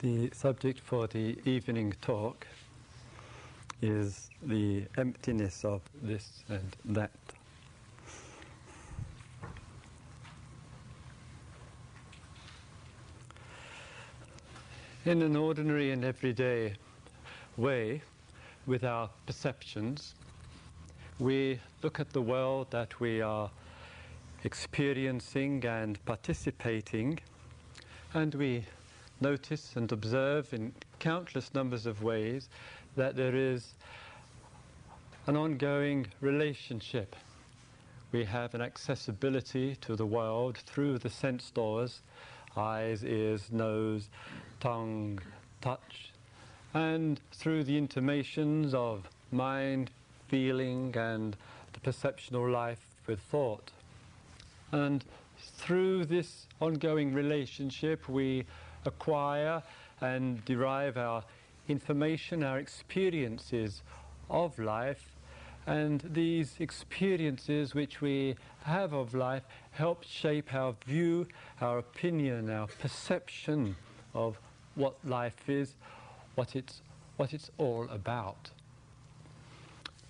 The subject for the evening talk is the emptiness of this and that. In an ordinary and everyday way, with our perceptions, we look at the world that we are experiencing and participating, and we notice and observe in countless numbers of ways that there is an ongoing relationship. We have an accessibility to the world through the sense doors eyes, ears, nose, tongue, touch, and through the intimations of mind, feeling, and the perceptual life with thought. And through this ongoing relationship, we acquire and derive our information, our experiences of life. And these experiences which we have of life help shape our view, our opinion, our perception of what life is, what it's, what it's all about.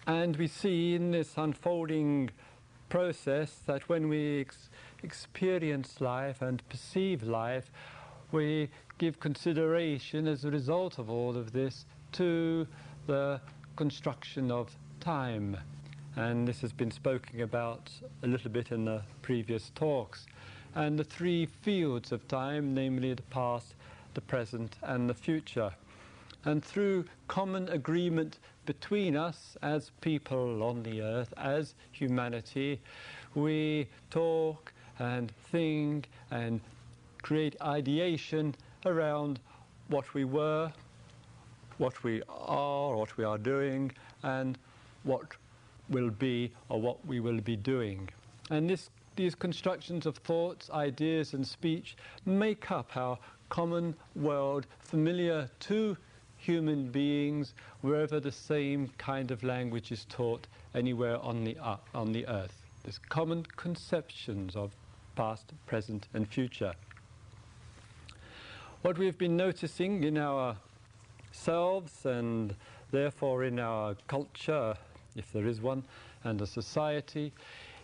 And we see in this unfolding process that when we ex- experience life and perceive life, we give consideration as a result of all of this to the construction of time. And this has been spoken about a little bit in the previous talks. And the three fields of time, namely the past, the present, and the future. And through common agreement between us as people on the earth, as humanity, we talk and think and create ideation around what we were, what we are, what we are doing, and what will be or what we will be doing. And this, these constructions of thoughts, ideas, and speech make up our common world, familiar to human beings wherever the same kind of language is taught anywhere on the, uh, on the earth. There's common conceptions of past, present, and future. What we've been noticing in ourselves and therefore in our culture, if there is one, and a society,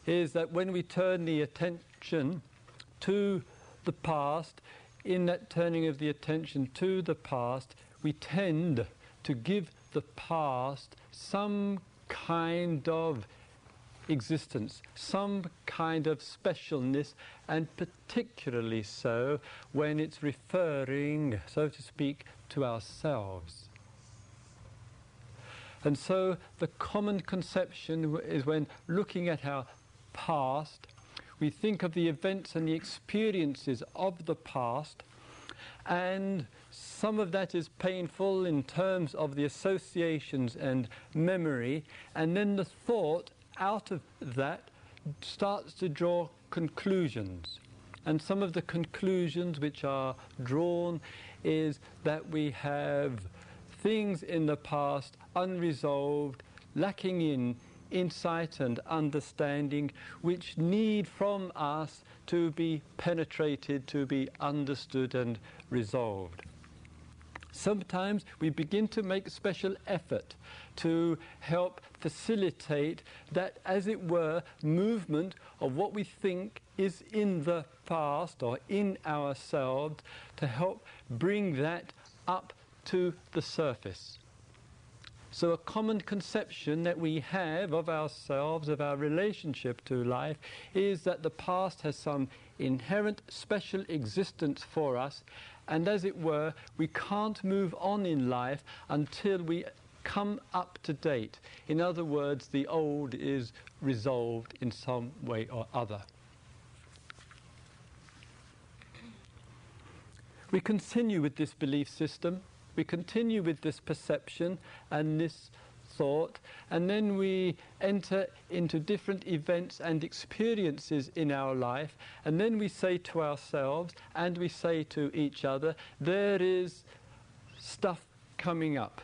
is that when we turn the attention to the past, in that turning of the attention to the past, we tend to give the past some kind of existence, some kind of specialness, and particularly so when it's referring, so to speak, to ourselves. And so the common conception is when looking at our past, we think of the events and the experiences of the past, and some of that is painful in terms of the associations and memory, and then the thought out of that starts to draw conclusions. And some of the conclusions which are drawn is that we have things in the past unresolved, lacking in insight and understanding, which need from us to be penetrated, to be understood and resolved. Sometimes we begin to make special effort to help facilitate that, as it were, movement of what we think is in the past or in ourselves to help bring that up to the surface. So, a common conception that we have of ourselves, of our relationship to life, is that the past has some inherent special existence for us, and as it were, we can't move on in life until we come up to date. In other words, the old is resolved in some way or other. We continue with this belief system we continue with this perception and this thought, and then we enter into different events and experiences in our life, and then we say to ourselves and we say to each other, there is stuff coming up.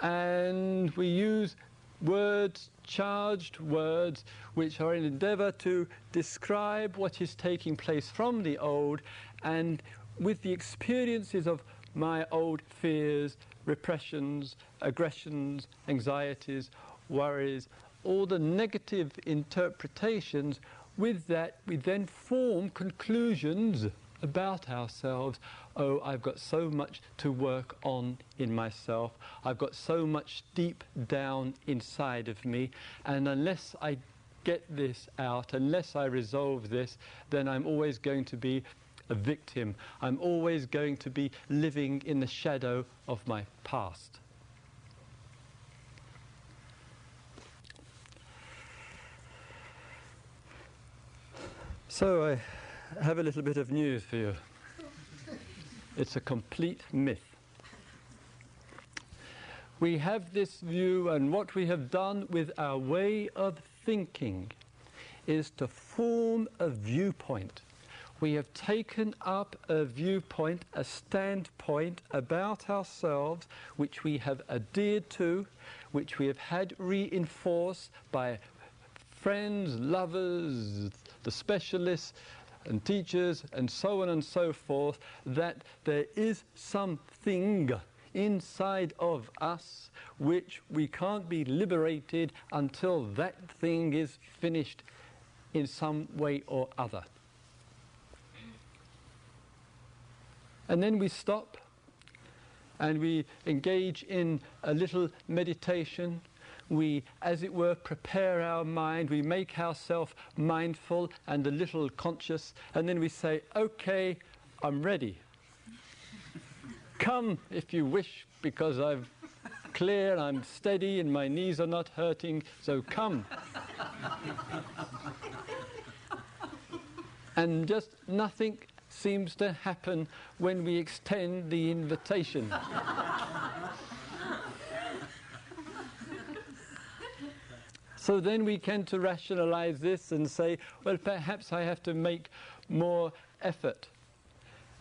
And we use words, charged words, which are an endeavor to describe what is taking place from the old, and with the experiences of my old fears, repressions, aggressions, anxieties, worries, all the negative interpretations. With that, we then form conclusions about ourselves. Oh, I've got so much to work on in myself. I've got so much deep down inside of me. And unless I get this out, unless I resolve this, then I'm always going to be a victim. I'm always going to be living in the shadow of my past. So I have a little bit of news for you. It's a complete myth. We have this view, and what we have done with our way of thinking is to form a viewpoint. We have taken up a viewpoint, a standpoint about ourselves, which we have adhered to, which we have had reinforced by friends, lovers, the specialists, and teachers, and so on and so forth, that there is something inside of us which we can't be liberated until that thing is finished in some way or other. And then we stop and we engage in a little meditation. We, as it were, prepare our mind, we make ourselves mindful and a little conscious, and then we say, Okay, I'm ready. Come if you wish, because I'm clear, I'm steady, and my knees are not hurting, so come. and just nothing seems to happen when we extend the invitation. so then we tend to rationalize this and say, well, perhaps I have to make more effort.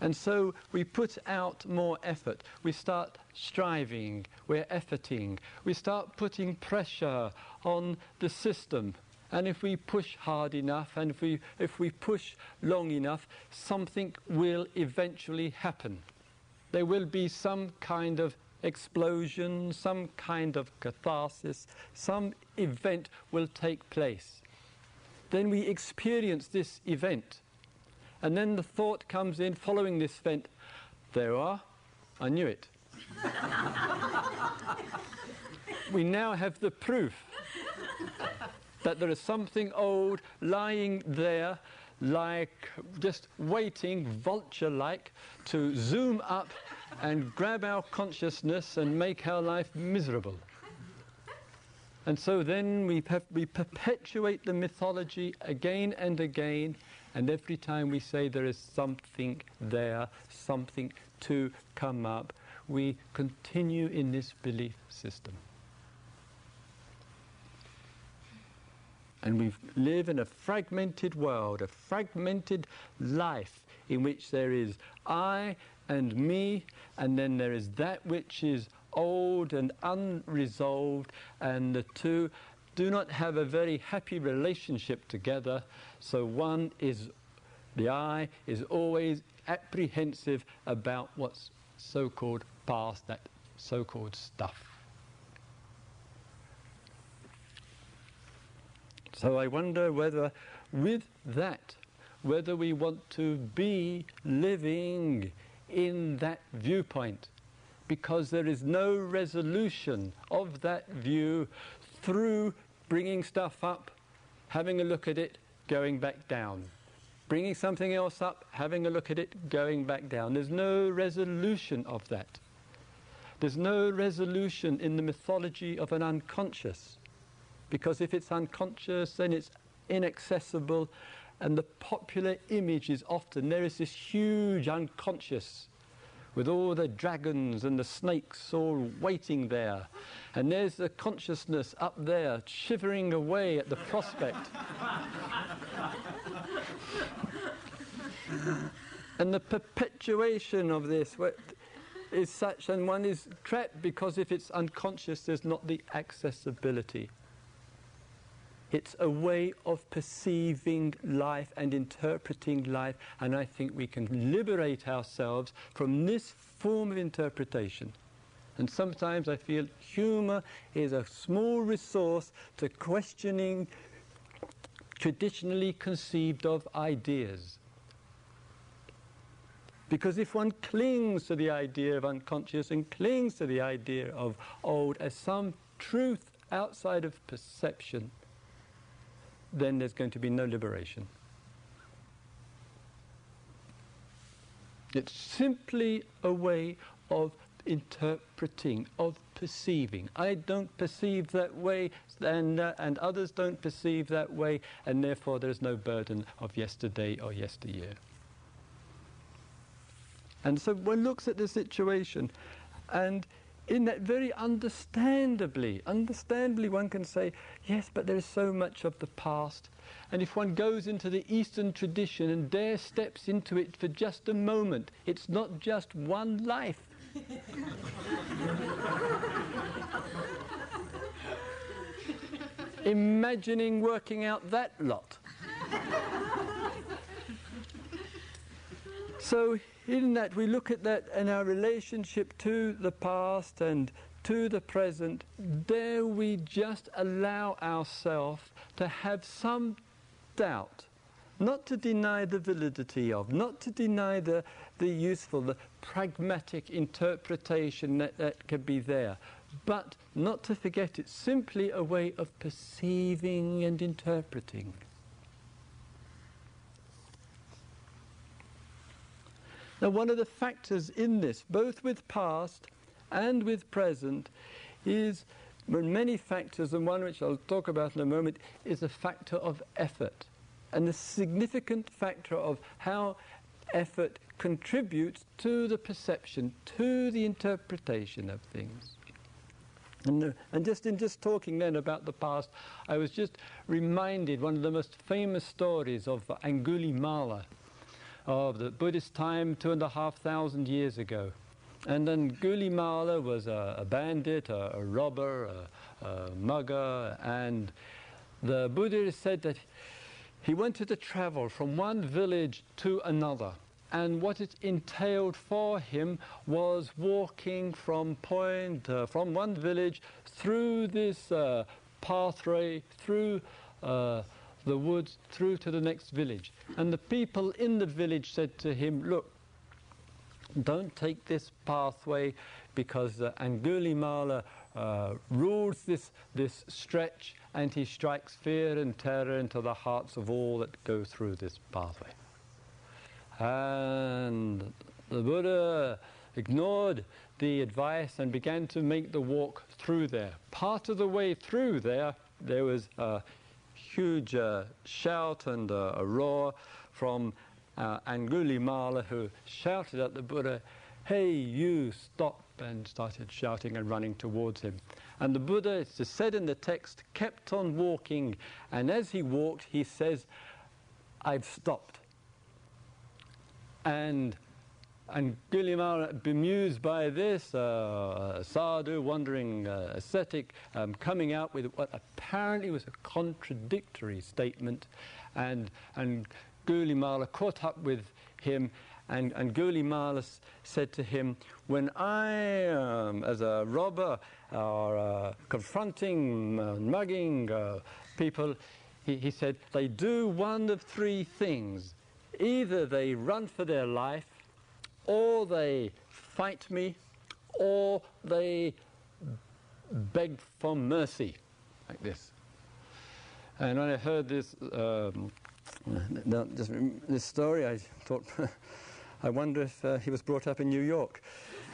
And so we put out more effort. We start striving, we're efforting, we start putting pressure on the system. And if we push hard enough and if we, if we push long enough, something will eventually happen. There will be some kind of explosion, some kind of catharsis, some event will take place. Then we experience this event. And then the thought comes in following this event there are, I knew it. we now have the proof that there is something old lying there, like just waiting, vulture like, to zoom up and grab our consciousness and make our life miserable. And so then we, we perpetuate the mythology again and again and every time we say there is something there, something to come up, we continue in this belief system. And we live in a fragmented world, a fragmented life in which there is I and me, and then there is that which is old and unresolved, and the two do not have a very happy relationship together. So one is, the I is always apprehensive about what's so called past, that so called stuff. So I wonder whether, with that, whether we want to be living in that viewpoint because there is no resolution of that view through bringing stuff up, having a look at it, going back down. Bringing something else up, having a look at it, going back down. There's no resolution of that. There's no resolution in the mythology of an unconscious. Because if it's unconscious, then it's inaccessible. And the popular image is often there is this huge unconscious with all the dragons and the snakes all waiting there. And there's the consciousness up there shivering away at the prospect. and the perpetuation of this is such, and one is trapped because if it's unconscious, there's not the accessibility. It's a way of perceiving life and interpreting life, and I think we can liberate ourselves from this form of interpretation. And sometimes I feel humour is a small resource to questioning traditionally conceived of ideas. Because if one clings to the idea of unconscious and clings to the idea of old as some truth outside of perception, then there's going to be no liberation. It's simply a way of interpreting, of perceiving. I don't perceive that way, and, uh, and others don't perceive that way, and therefore there's no burden of yesterday or yesteryear. And so one looks at the situation, and in that very understandably, understandably, one can say, yes, but there is so much of the past. And if one goes into the Eastern tradition and dare steps into it for just a moment, it's not just one life. Imagining working out that lot. so in that we look at that and our relationship to the past and to the present, dare we just allow ourselves to have some doubt, not to deny the validity of, not to deny the, the useful, the pragmatic interpretation that, that could be there, but not to forget it's simply a way of perceiving and interpreting. Now, one of the factors in this, both with past and with present, is many factors, and one which I'll talk about in a moment is a factor of effort, and the significant factor of how effort contributes to the perception, to the interpretation of things. And, uh, and, just in just talking then about the past, I was just reminded one of the most famous stories of Angulimala, of the Buddhist time two and a half thousand years ago. And then Gulimala was a, a bandit, a, a robber, a, a, mugger, and the Buddha said that he wanted to travel from one village to another. And what it entailed for him was walking from point, uh, from one village through this uh, pathway, through uh, the woods through to the next village. And the people in the village said to him, Look, don't take this pathway because uh, Angulimala uh, rules this, this stretch and he strikes fear and terror into the hearts of all that go through this pathway. And the Buddha ignored the advice and began to make the walk through there. Part of the way through there, there was uh, huge uh, shout and uh, a roar from uh, Angulimala, who shouted at the Buddha, Hey, you, stop! and started shouting and running towards him. And the Buddha, it's said in the text, kept on walking, and as he walked, he says, I've stopped. And and Gulimala, bemused by this, uh, sadhu, wandering uh, ascetic, um, coming out with what apparently was a contradictory statement, and, and Gulimala caught up with him, and, Angulimala said to him, When I, um, as a robber, are uh, confronting, mugging uh, people, he, he said, they do one of three things. Either they run for their life, or they fight me, or they beg for mercy, like this. And when I heard this, um, just this story, I thought, I wonder if uh, he was brought up in New York.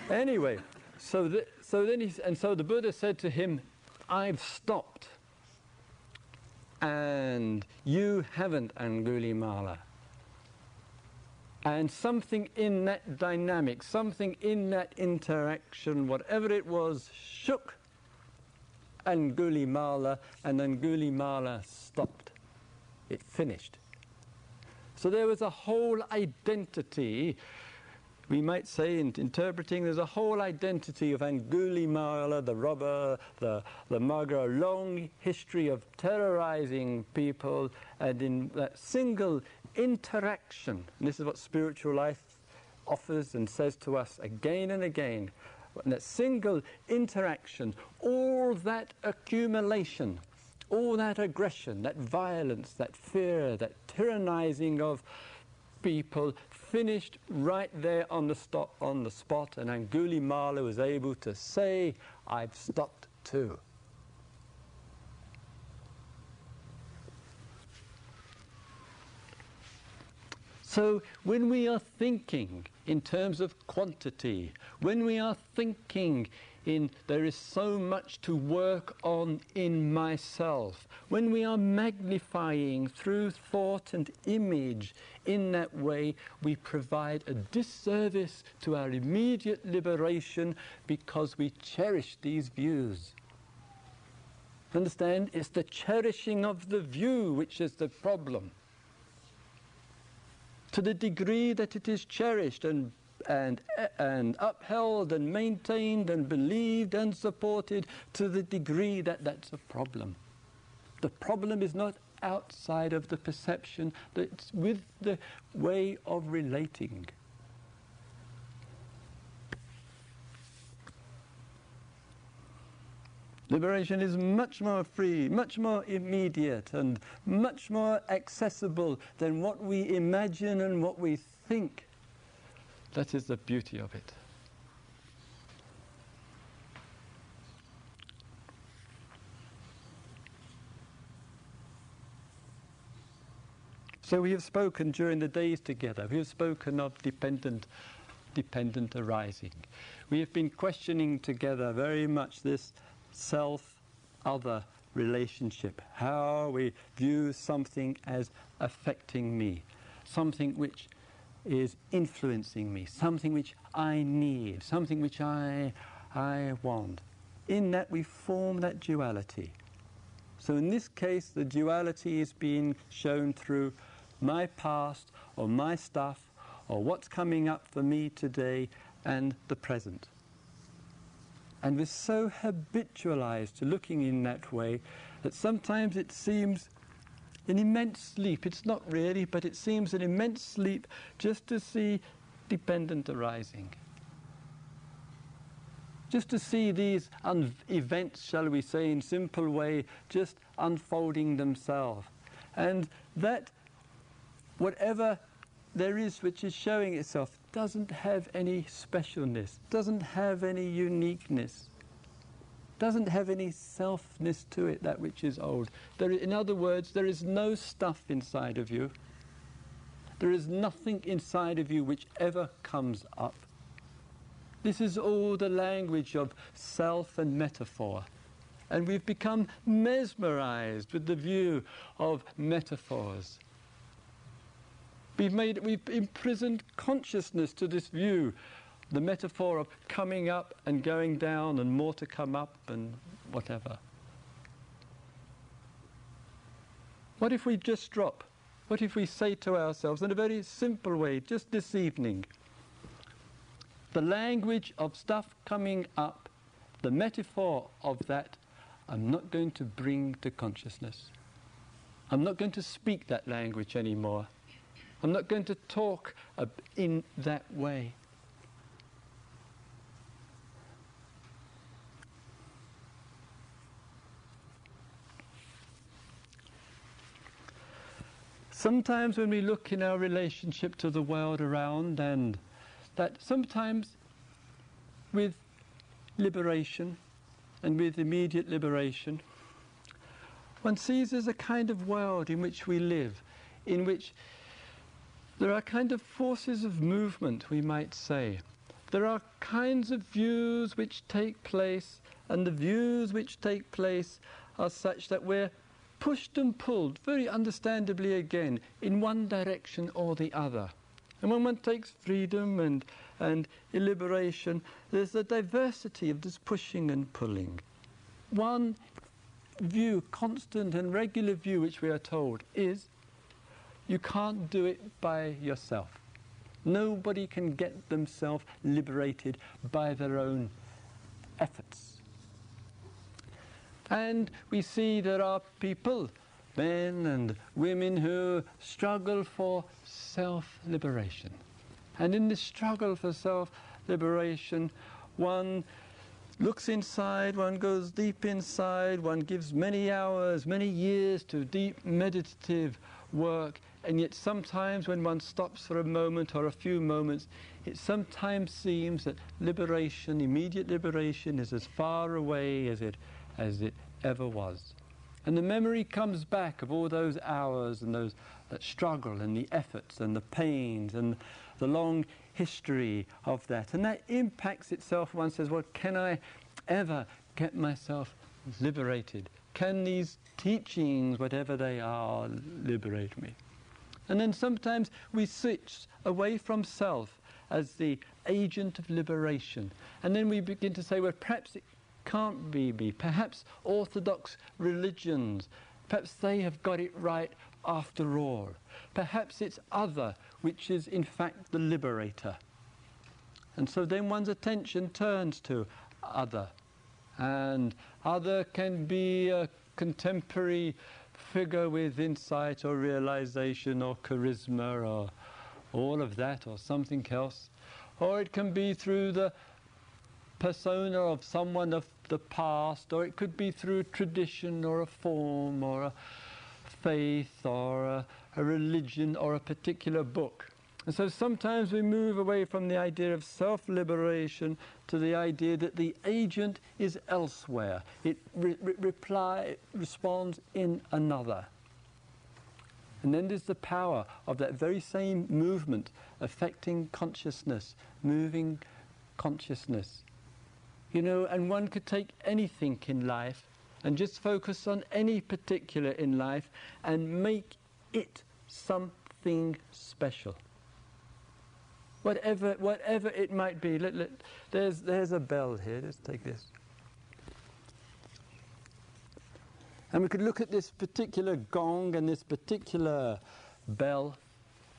anyway, so, so then he, and so the Buddha said to him, I've stopped. And you haven't, Angulimala. And something in that dynamic, something in that interaction, whatever it was, shook Angulimala, and Angulimala stopped. It finished. So there was a whole identity we might say, in interpreting, there's a whole identity of Angulimala, the robber, the, the mugger, a long history of terrorizing people, and in that single interaction, and this is what spiritual life offers and says to us again and again, in that single interaction, all that accumulation, all that aggression, that violence, that fear, that tyrannizing of people finished right there on the, stop, on the spot, and Angulimala was able to say, I've stopped too. So, when we are thinking in terms of quantity, when we are thinking in there is so much to work on in myself. When we are magnifying through thought and image in that way, we provide a disservice to our immediate liberation because we cherish these views. Understand? It's the cherishing of the view which is the problem. To the degree that it is cherished and and, and upheld and maintained and believed and supported to the degree that that's a problem. The problem is not outside of the perception, it's with the way of relating. Liberation is much more free, much more immediate, and much more accessible than what we imagine and what we think. That is the beauty of it. So we have spoken during the days together. We have spoken of dependent, dependent arising. We have been questioning together very much this self-other relationship. How we view something as affecting me, something which is influencing me, something which I need, something which I, I want. In that we form that duality. So in this case, the duality is being shown through my past or my stuff or what's coming up for me today and the present. And we're so habitualized to looking in that way that sometimes it seems an immense sleep. It's not really, but it seems an immense sleep just to see dependent arising. Just to see these events, shall we say, in simple way, just unfolding themselves. And that, whatever there is which is showing itself, doesn't have any specialness, doesn't have any uniqueness doesn't have any selfness to it, that which is old. There, in other words, there is no stuff inside of you. There is nothing inside of you which ever comes up. This is all the language of self and metaphor. And we've become mesmerized with the view of metaphors. We've, made, we've imprisoned consciousness to this view the metaphor of coming up and going down and more to come up and whatever. What if we just drop? What if we say to ourselves in a very simple way, just this evening, the language of stuff coming up, the metaphor of that, I'm not going to bring to consciousness. I'm not going to speak that language anymore. I'm not going to talk in that way. Sometimes when we look in our relationship to the world around, and that sometimes with liberation and with immediate liberation, one sees there's a kind of world in which we live, in which there are kind of forces of movement, we might say. There are kinds of views which take place, and the views which take place are such that we're pushed and pulled, very understandably again, in one direction or the other. And when one takes freedom and, and liberation, there's a diversity of this pushing and pulling. One view, constant and regular view, which we are told, is you can't do it by yourself. Nobody can get themselves liberated by their own efforts. And we see there are people, men and women, who struggle for self liberation. And in this struggle for self liberation, one looks inside, one goes deep inside, one gives many hours, many years to deep meditative work, and yet sometimes when one stops for a moment or a few moments, it sometimes seems that liberation, immediate liberation, is as far away as it, as it ever was. And the memory comes back of all those hours and those that struggle and the efforts and the pains and the long history of that. And that impacts itself. One says, Well, can I ever get myself liberated? Can these teachings, whatever they are, liberate me? And then sometimes we switch away from self as the agent of liberation. And then we begin to say, well, perhaps it can't be me. Perhaps Orthodox religions, perhaps they have got it right after all. Perhaps it's other, which is in fact the liberator. And so then one's attention turns to other. And other can be a contemporary figure with insight or realization or charisma or all of that or something else. Or it can be through the persona of someone of the past, or it could be through tradition or a form or a faith or a, a religion or a particular book. And so sometimes we move away from the idea of self liberation to the idea that the agent is elsewhere. It re- re- reply, it responds in another. And then there's the power of that very same movement affecting consciousness, moving consciousness. You know, and one could take anything in life and just focus on any particular in life and make it something special. Whatever, whatever it might be. Let, let, there's, there's a bell here. Let's take this. And we could look at this particular gong and this particular bell,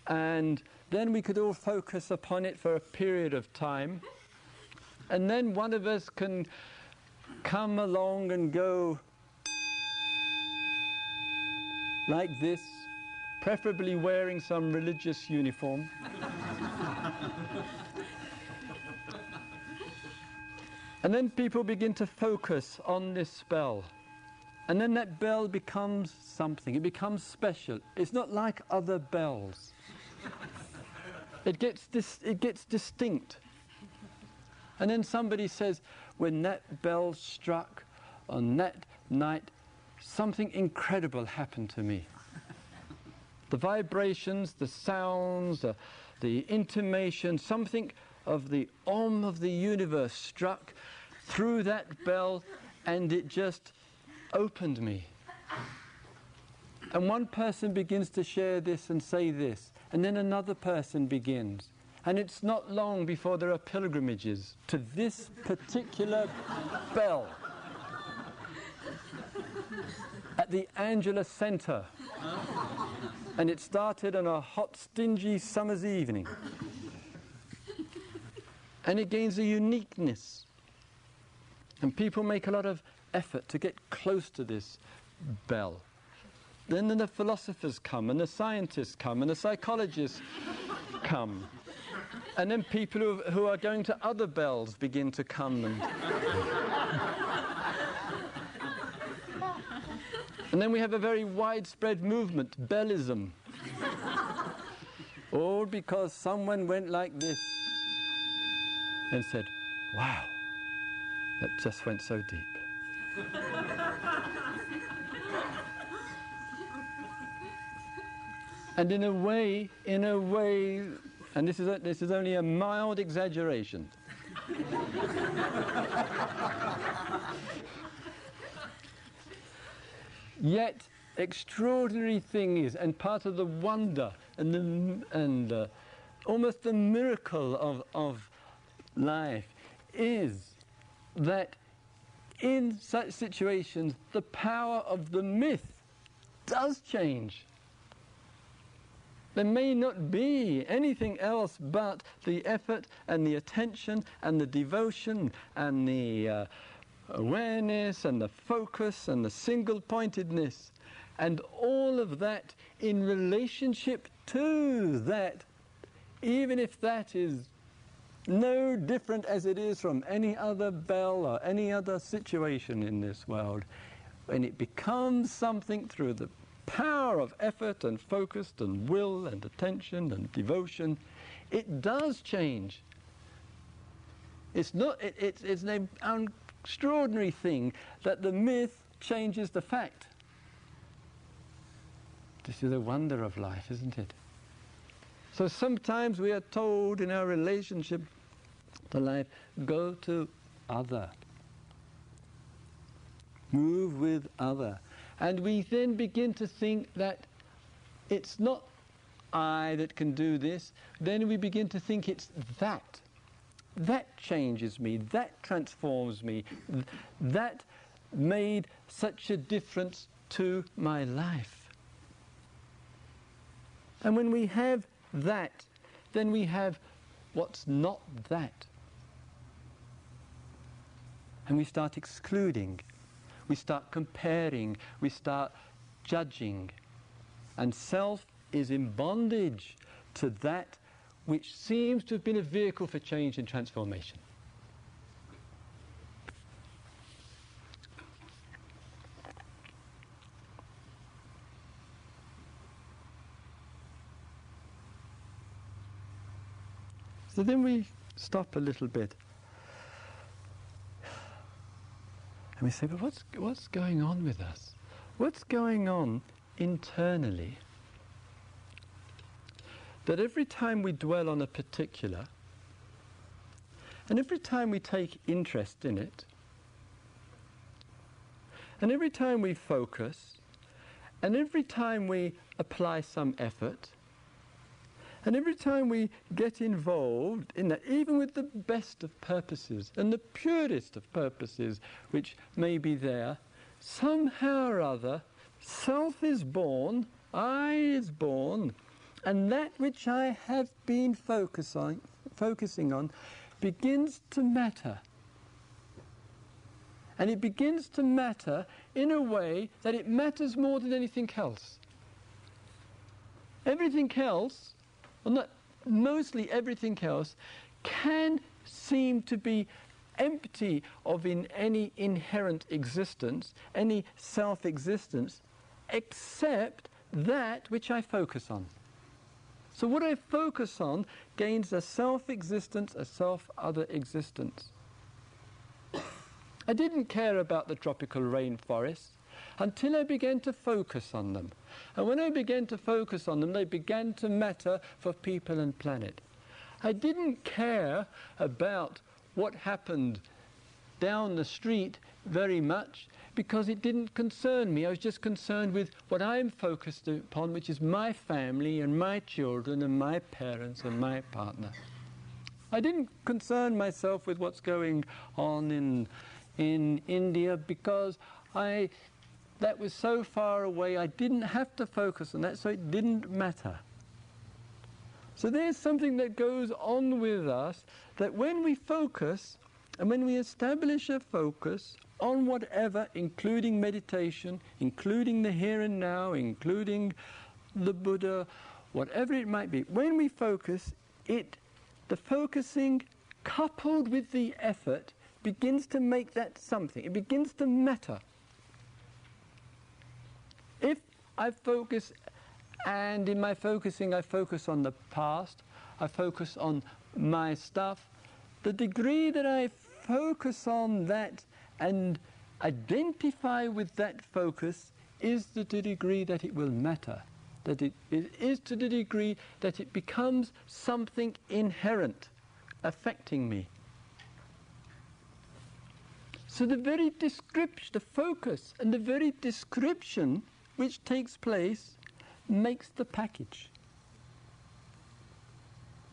and then we could all focus upon it for a period of time. And then one of us can come along and go like this, preferably wearing some religious uniform. and then people begin to focus on this bell. And then that bell becomes something. It becomes special. It's not like other bells. it, gets dis- it gets distinct. And then somebody says, when that bell struck on that night, something incredible happened to me. The vibrations, the sounds, the, the intimation, something of the om of the universe struck through that bell, and it just opened me. And one person begins to share this and say this, and then another person begins. And it's not long before there are pilgrimages to this particular bell at the Angela Centre. And it started on a hot, stingy summer's evening. And it gains a uniqueness. And people make a lot of effort to get close to this bell. Then the philosophers come, and the scientists come, and the psychologists come. And then people who, who are going to other bells begin to come. And, and then we have a very widespread movement, bellism. All because someone went like this and said, Wow, that just went so deep. and in a way, in a way, and this is, a, this is only a mild exaggeration. Yet, extraordinary thing is, and part of the wonder and, the, and uh, almost the miracle of, of life is that in such situations, the power of the myth does change. There may not be anything else but the effort and the attention and the devotion and the uh, awareness and the focus and the single pointedness and all of that in relationship to that, even if that is no different as it is from any other bell or any other situation in this world. When it becomes something through the power of effort and focus and will and attention and devotion, it does change. It's, not, it, it's, it's an extraordinary thing that the myth changes the fact. This is the wonder of life, isn't it? So sometimes we are told in our relationship to life, go to other. Move with other. And we then begin to think that it's not I that can do this. Then we begin to think it's that. That changes me. That transforms me. That made such a difference to my life. And when we have that, then we have what's not that. And we start excluding, we start comparing, we start judging. And self is in bondage to that which seems to have been a vehicle for change and transformation. So then we stop a little bit and we say, but what's, what's going on with us? What's going on internally? that every time we dwell on a particular, and every time we take interest in it, and every time we focus, and every time we apply some effort, and every time we get involved in that, even with the best of purposes and the purest of purposes which may be there, somehow or other, self is born, I is born, and that which I have been focus on, focusing on begins to matter. And it begins to matter in a way that it matters more than anything else. Everything else, well not, mostly everything else, can seem to be empty of in any inherent existence, any self existence, except that which I focus on. So what I focus on gains a self-existence, a self-other existence. I didn't care about the tropical rainforests until I began to focus on them. And when I began to focus on them, they began to matter for people and planet. I didn't care about what happened down the street very much because it didn't concern me. I was just concerned with what I'm focused upon, which is my family and my children and my parents and my partner. I didn't concern myself with what's going on in, in India because I, that was so far away, I didn't have to focus on that, so it didn't matter. So there's something that goes on with us that when we focus and when we establish a focus on whatever, including meditation, including the here and now, including the Buddha, whatever it might be, when we focus, it, the focusing coupled with the effort begins to make that something. It begins to matter. If I focus, and in my focusing, I focus on the past, I focus on my stuff, the degree that I focus on that and identify with that focus is to the degree that it will matter, that it, it is to the degree that it becomes something inherent, affecting me. So the very description, the focus and the very description which takes place makes the package,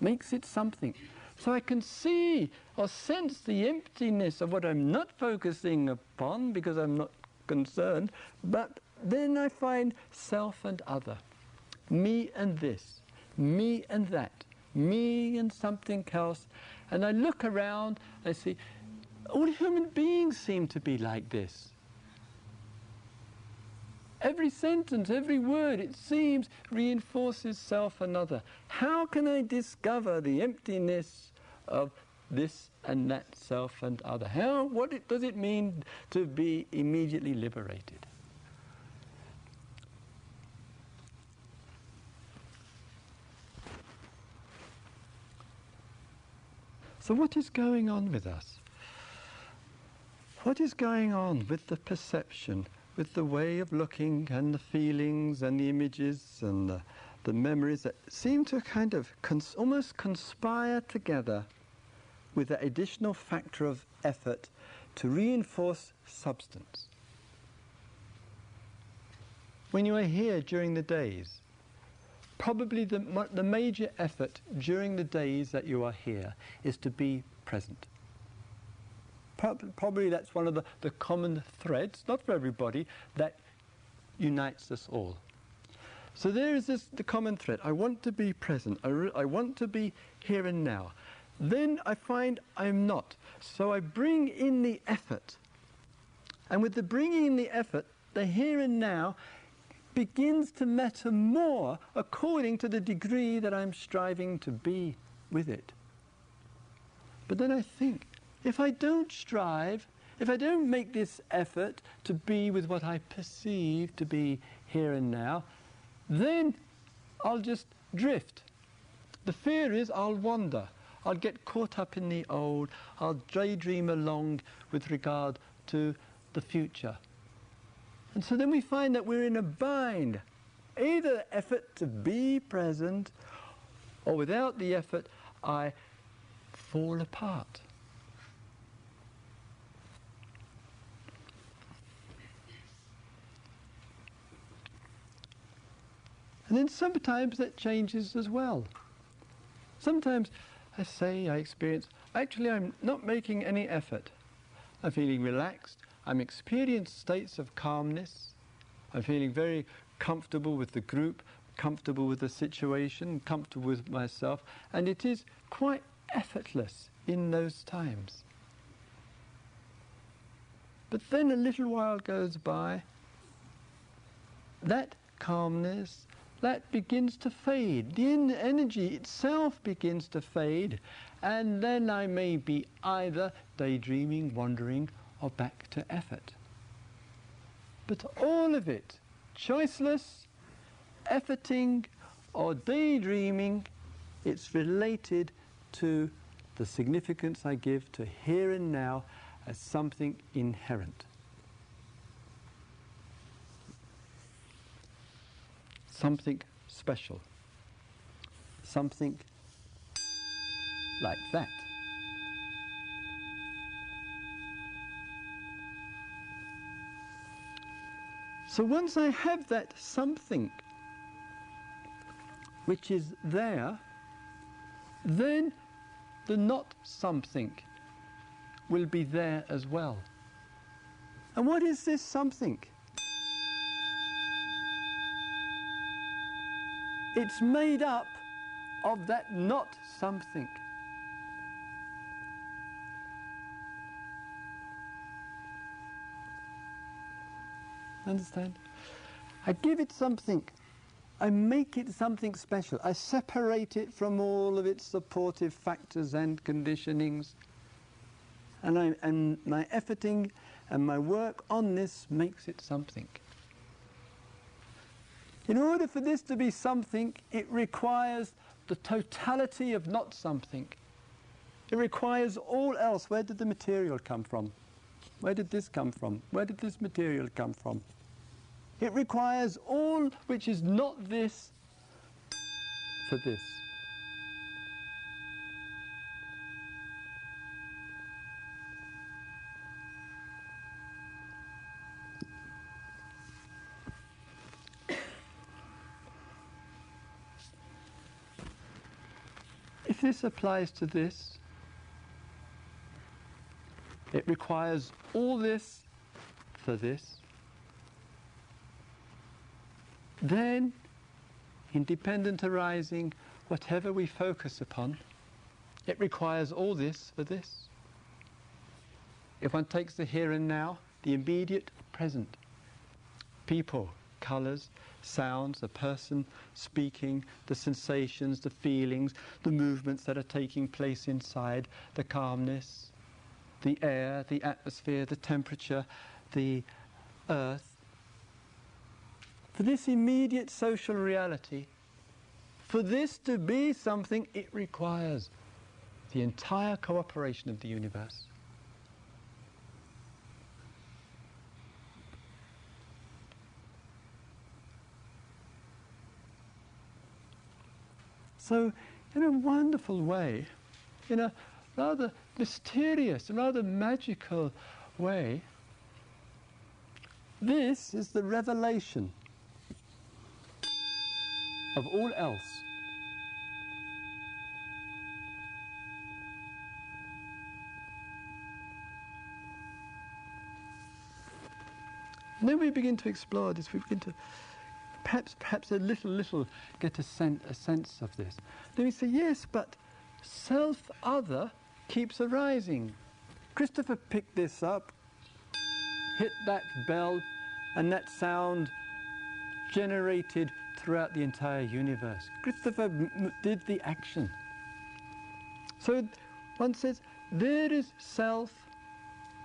makes it something. So I can see or sense the emptiness of what I'm not focusing upon because I'm not concerned, but then I find self and other, me and this, me and that, me and something else. And I look around, I see all human beings seem to be like this. Every sentence, every word, it seems, reinforces self another. How can I discover the emptiness of this and that self and other? How, what it, does it mean to be immediately liberated? So, what is going on with us? What is going on with the perception, with the way of looking and the feelings and the images and the, the memories that seem to kind of cons- almost conspire together with the additional factor of effort to reinforce substance? When you are here during the days, probably the, the major effort during the days that you are here is to be present. Probably that's one of the, the common threads, not for everybody, that unites us all. So there is this the common thread. I want to be present. I, I want to be here and now. Then I find I'm not. So I bring in the effort. And with the bringing in the effort, the here and now begins to matter more according to the degree that I'm striving to be with it. But then I think, if I don't strive, if I don't make this effort to be with what I perceive to be here and now, then I'll just drift. The fear is I'll wander. I'll get caught up in the old. I'll daydream along with regard to the future. And so then we find that we're in a bind. Either effort to be present, or without the effort, I fall apart. And then sometimes that changes as well. Sometimes I say, I experience, actually, I'm not making any effort. I'm feeling relaxed. I'm experiencing states of calmness. I'm feeling very comfortable with the group, comfortable with the situation, comfortable with myself, and it is quite effortless in those times. But then a little while goes by, that calmness, that begins to fade. The energy itself begins to fade, and then I may be either daydreaming, wandering, or back to effort. But all of it, choiceless, efforting, or daydreaming, it's related to the significance I give to here and now as something inherent. Something special. Something like that. So once I have that something which is there, then the not something will be there as well. And what is this something? It's made up of that not something. Understand? I give it something. I make it something special. I separate it from all of its supportive factors and conditionings. And, I, and my efforting and my work on this makes it something. In order for this to be something, it requires the totality of not something. It requires all else. Where did the material come from? Where did this come from? Where did this material come from? It requires all which is not this for this. If this applies to this, it requires all this for this. Then, independent arising whatever we focus upon, it requires all this for this. If one takes the here and now, the immediate present, people, colours, sounds, the person speaking, the sensations, the feelings, the movements that are taking place inside, the calmness, the air, the atmosphere, the temperature, the earth. For this immediate social reality, for this to be something, it requires the entire cooperation of the universe. So, in a wonderful way, in a rather mysterious, rather magical way, this is the revelation of all else. And then we begin to explore this, we begin to perhaps, perhaps a little, little get a, sen- a sense of this. Then we say, yes, but self other keeps arising. Christopher picked this up, hit that bell, and that sound generated throughout the entire universe. Christopher m- did the action. So one says, there is self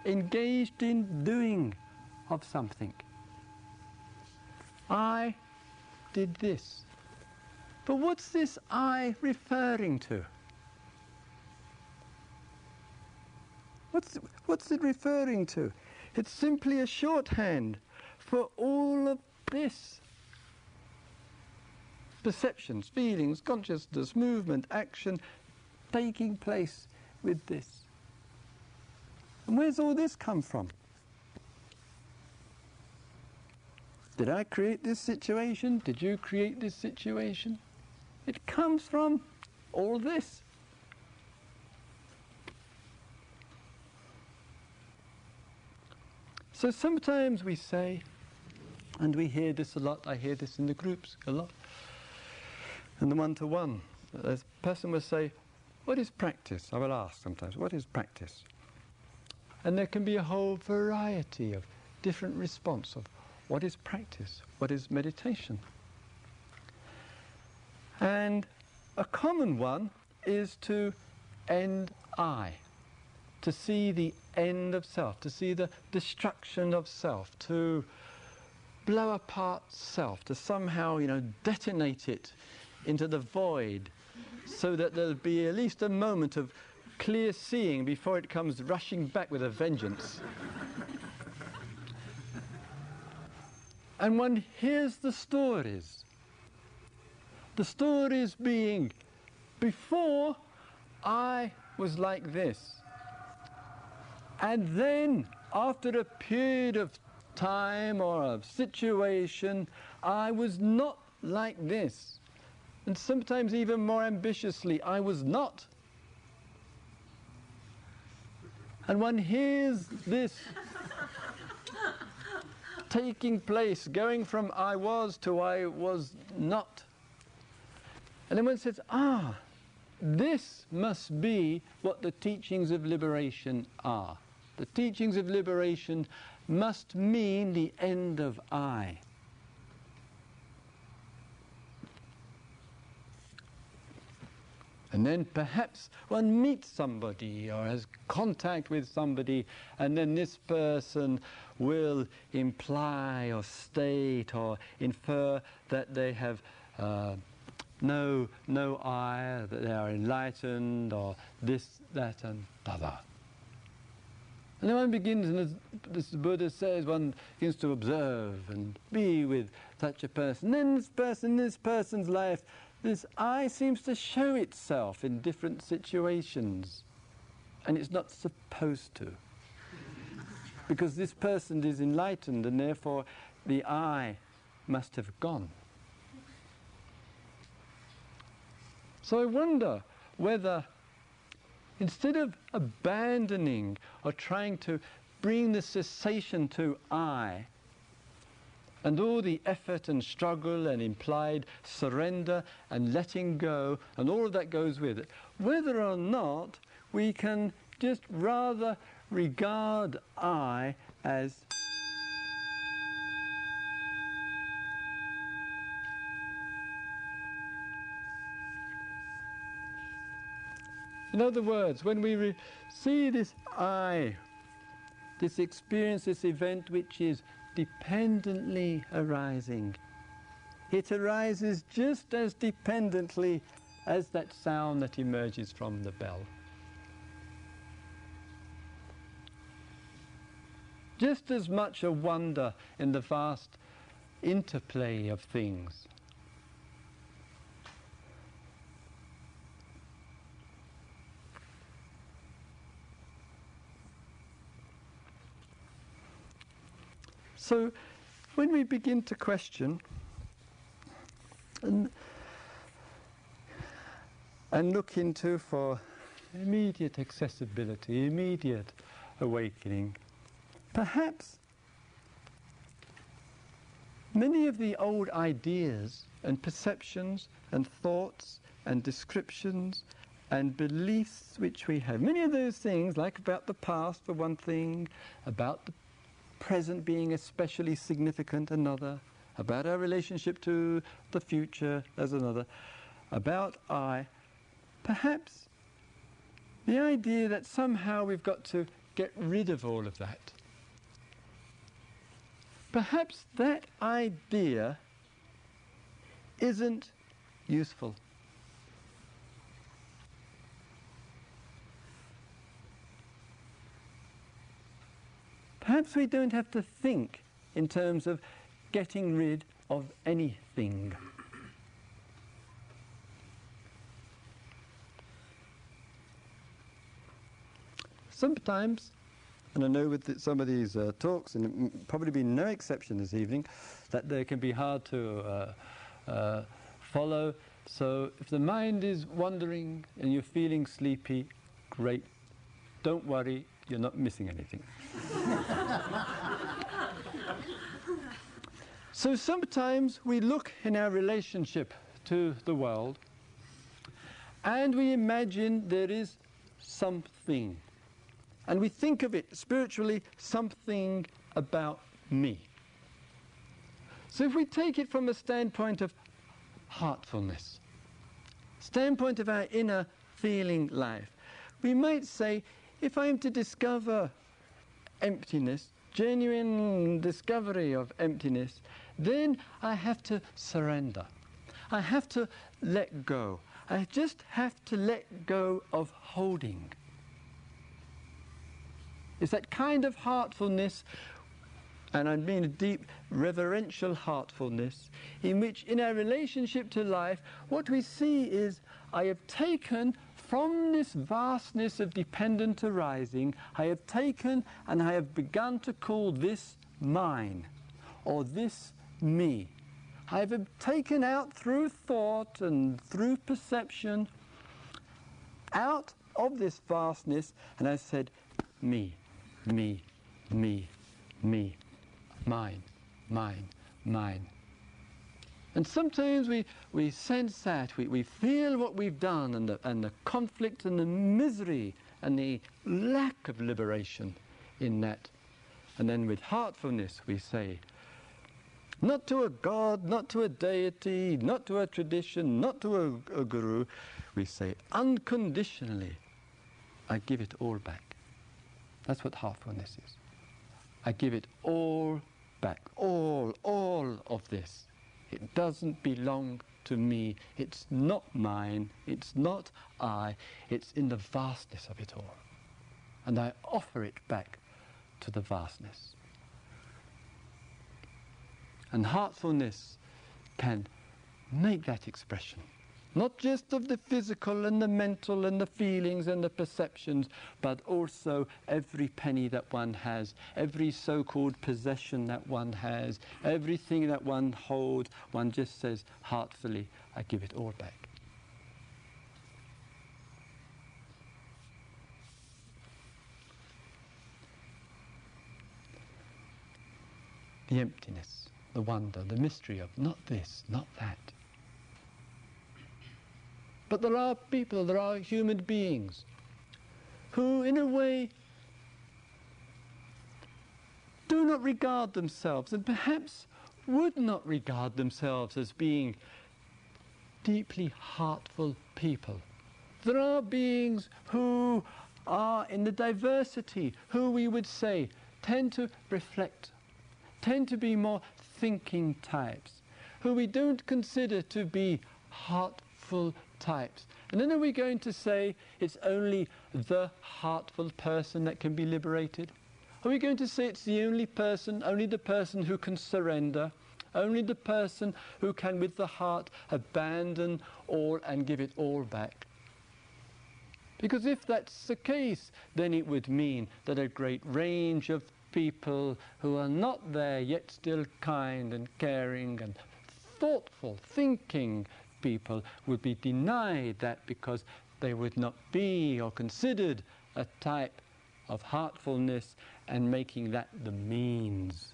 engaged in doing of something. I did this. But what's this I referring to? What's, what's it referring to? It's simply a shorthand for all of this. Perceptions, feelings, consciousness, movement, action taking place with this. And where's all this come from? Did I create this situation? Did you create this situation? It comes from all this. So sometimes we say, and we hear this a lot, I hear this in the groups a lot, in the one to one. A person will say, What is practice? I will ask sometimes, What is practice? And there can be a whole variety of different response of what is practice? What is meditation? And a common one is to end I, to see the end of self, to see the destruction of self, to blow apart self, to somehow, you know, detonate it into the void so that there'll be at least a moment of clear seeing before it comes rushing back with a vengeance. And one hears the stories. The stories being, before I was like this. And then, after a period of time or of situation, I was not like this. And sometimes, even more ambitiously, I was not. And one hears this taking place, going from I was to I was not. And then one says, ah, this must be what the teachings of liberation are. The teachings of liberation must mean the end of I. And then perhaps one meets somebody or has contact with somebody, and then this person will imply or state or infer that they have uh, no, no I, that they are enlightened, or this, that, and the other. And then one begins, and as, the Buddha says, one begins to observe and be with such a person. Then this person, this person's life this I seems to show itself in different situations, and it's not supposed to. Because this person is enlightened, and therefore the I must have gone. So I wonder whether instead of abandoning or trying to bring the cessation to I, and all the effort and struggle and implied surrender and letting go and all of that goes with it. Whether or not we can just rather regard I as In other words, when we see this I, this experience, this event which is dependently arising, it arises just as dependently as that sound that emerges from the bell. Just as much a wonder in the vast interplay of things. So when we begin to question and, and look into for immediate accessibility, immediate awakening, perhaps many of the old ideas and perceptions and thoughts and descriptions and beliefs which we have, many of those things, like about the past for one thing, about the present being especially significant, another, about our relationship to the future as another, about I, perhaps the idea that somehow we've got to get rid of all of that. Perhaps that idea isn't useful. Perhaps we don't have to think in terms of getting rid of anything. Sometimes, and I know with the, some of these uh, talks, and probably be no exception this evening, that they can be hard to uh, uh, follow. So if the mind is wandering and you're feeling sleepy, great. Don't worry, you're not missing anything. so sometimes we look in our relationship to the world and we imagine there is something. And we think of it spiritually, something about me. So if we take it from a standpoint of heartfulness, standpoint of our inner feeling life, we might say if I am to discover emptiness, genuine discovery of emptiness, then I have to surrender. I have to let go. I just have to let go of holding. It's that kind of heartfulness, and I mean a deep reverential heartfulness, in which in our relationship to life, what we see is I have taken from this vastness of dependent arising, I have taken and I have begun to call this mine, or this me. I have taken out through thought and through perception, out of this vastness, and I said, me, me, me, me, mine, mine, mine. And sometimes we, we sense that, we, we feel what we've done and the, and the conflict and the misery and the lack of liberation in that. And then with heartfulness we say, not to a god, not to a deity, not to a tradition, not to a, a guru, we say unconditionally, I give it all back. That's what heartfulness is. I give it all back, all, all of this. It doesn't belong to me. It's not mine. It's not I. It's in the vastness of it all. And I offer it back to the vastness. And heartfulness can make that expression not just of the physical and the mental and the feelings and the perceptions, but also every penny that one has, every so called possession that one has, everything that one holds, one just says heartfully, I give it all back. The emptiness, the wonder, the mystery of not this, not that. But there are people, there are human beings who, in a way, do not regard themselves and perhaps would not regard themselves as being deeply heartful people. There are beings who are in the diversity, who we would say tend to reflect, tend to be more thinking types, who we don't consider to be heartful types. And then are we going to say it's only the heartful person that can be liberated? Are we going to say it's the only person, only the person who can surrender, only the person who can, with the heart, abandon all and give it all back? Because if that's the case, then it would mean that a great range of people who are not there yet still kind and caring and thoughtful, thinking people would be denied that because they would not be or considered a type of heartfulness and making that the means.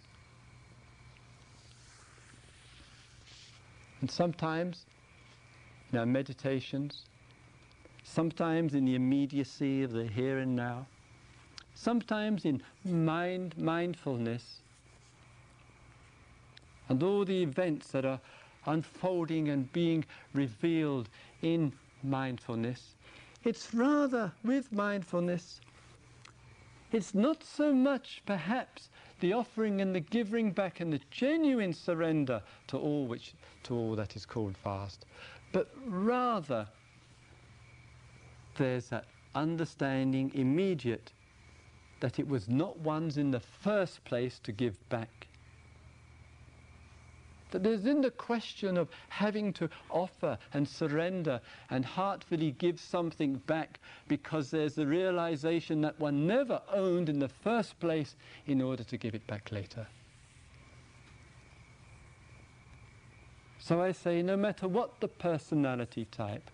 And sometimes in our meditations, sometimes in the immediacy of the here and now, sometimes in mind mindfulness, and all the events that are unfolding and being revealed in mindfulness. It's rather with mindfulness, it's not so much perhaps the offering and the giving back and the genuine surrender to all which to all that is called fast, but rather there's that understanding immediate that it was not one's in the first place to give back. That there's in the question of having to offer and surrender and heartfully give something back because there's the realization that one never owned in the first place in order to give it back later. So I say, no matter what the personality type,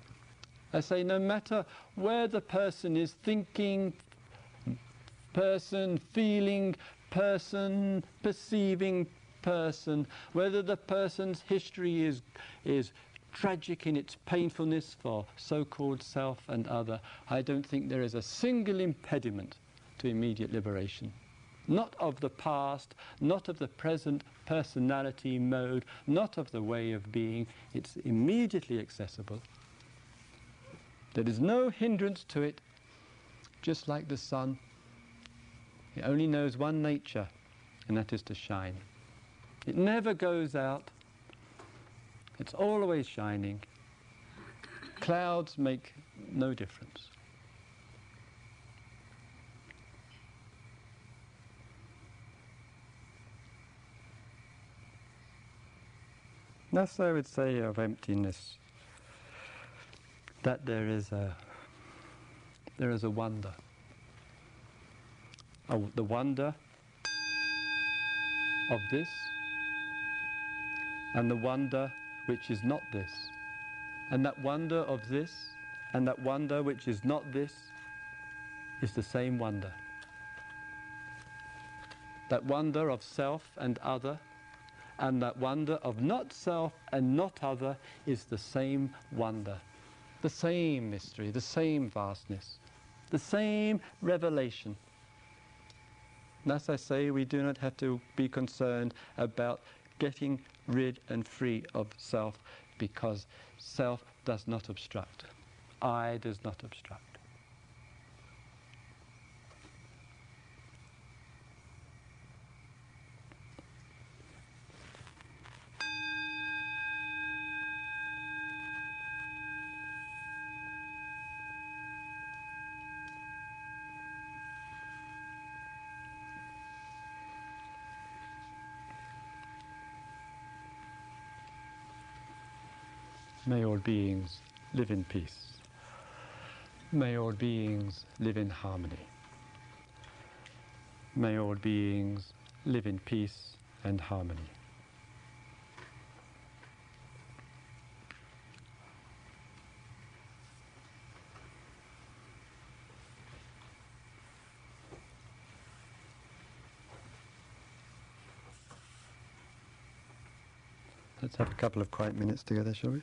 I say, no matter where the person is thinking, person, feeling, person, perceiving person, whether the person's history is, is tragic in its painfulness for so called self and other, I don't think there is a single impediment to immediate liberation. Not of the past, not of the present personality mode, not of the way of being. It's immediately accessible. There is no hindrance to it, just like the sun. It only knows one nature, and that is to shine. It never goes out. It's always shining. Clouds make no difference. Thus, I would say of emptiness that there is a there is a wonder. Oh, the wonder of this and the wonder which is not this. And that wonder of this and that wonder which is not this is the same wonder. That wonder of self and other and that wonder of not self and not other is the same wonder, the same mystery, the same vastness, the same revelation. And as I say, we do not have to be concerned about getting rid and free of self because self does not obstruct. I does not obstruct. May all beings live in peace. May all beings live in harmony. May all beings live in peace and harmony. Let's have a couple of quiet minutes together, shall we?